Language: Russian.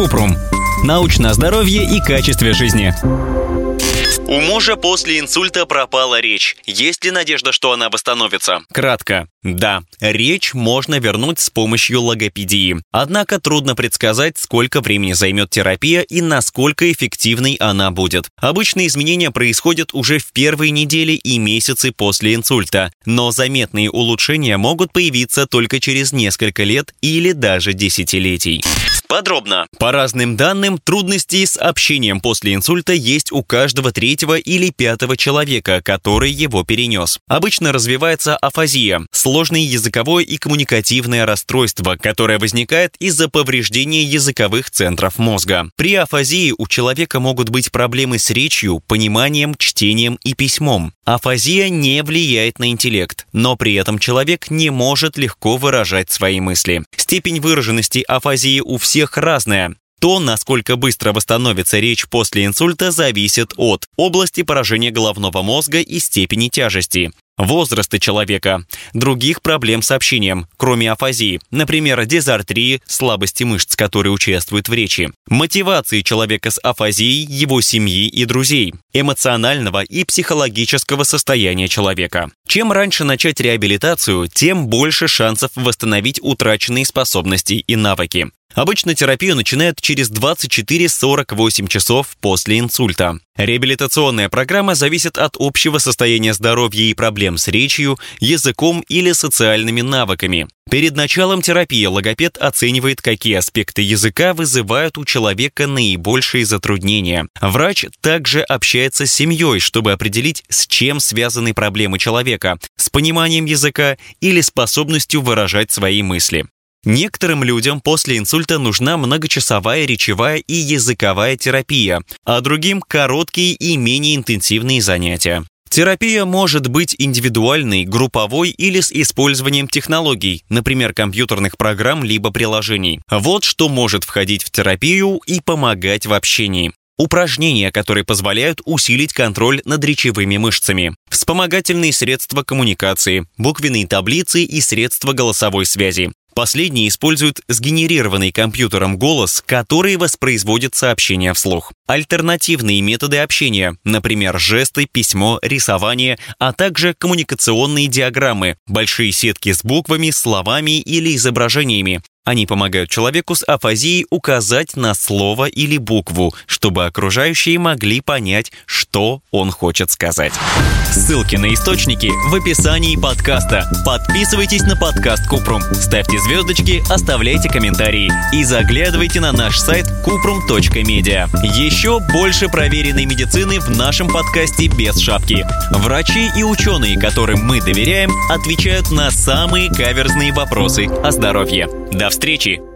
Купрум. Научное здоровье и качестве жизни. У мужа после инсульта пропала речь. Есть ли надежда, что она восстановится? Кратко. Да, речь можно вернуть с помощью логопедии. Однако трудно предсказать, сколько времени займет терапия и насколько эффективной она будет. Обычно изменения происходят уже в первые недели и месяцы после инсульта, но заметные улучшения могут появиться только через несколько лет или даже десятилетий. Подробно. По разным данным, трудности с общением после инсульта есть у каждого третьего или пятого человека, который его перенес. Обычно развивается афазия – сложное языковое и коммуникативное расстройство, которое возникает из-за повреждения языковых центров мозга. При афазии у человека могут быть проблемы с речью, пониманием, чтением и письмом. Афазия не влияет на интеллект, но при этом человек не может легко выражать свои мысли. Степень выраженности афазии у всех всех разная. То, насколько быстро восстановится речь после инсульта, зависит от области поражения головного мозга и степени тяжести, возраста человека, других проблем с общением, кроме афазии, например, дизартрии, слабости мышц, которые участвуют в речи, мотивации человека с афазией, его семьи и друзей, эмоционального и психологического состояния человека. Чем раньше начать реабилитацию, тем больше шансов восстановить утраченные способности и навыки. Обычно терапию начинают через 24-48 часов после инсульта. Реабилитационная программа зависит от общего состояния здоровья и проблем с речью, языком или социальными навыками. Перед началом терапии логопед оценивает, какие аспекты языка вызывают у человека наибольшие затруднения. Врач также общается с семьей, чтобы определить, с чем связаны проблемы человека, с пониманием языка или способностью выражать свои мысли. Некоторым людям после инсульта нужна многочасовая речевая и языковая терапия, а другим – короткие и менее интенсивные занятия. Терапия может быть индивидуальной, групповой или с использованием технологий, например, компьютерных программ либо приложений. Вот что может входить в терапию и помогать в общении. Упражнения, которые позволяют усилить контроль над речевыми мышцами. Вспомогательные средства коммуникации, буквенные таблицы и средства голосовой связи. Последние используют сгенерированный компьютером голос, который воспроизводит сообщения вслух. Альтернативные методы общения, например, жесты, письмо, рисование, а также коммуникационные диаграммы, большие сетки с буквами, словами или изображениями, они помогают человеку с афазией указать на слово или букву, чтобы окружающие могли понять, что он хочет сказать. Ссылки на источники в описании подкаста. Подписывайтесь на подкаст Купрум, ставьте звездочки, оставляйте комментарии и заглядывайте на наш сайт kuprum.media. Еще больше проверенной медицины в нашем подкасте без шапки. Врачи и ученые, которым мы доверяем, отвечают на самые каверзные вопросы о здоровье. До встречи!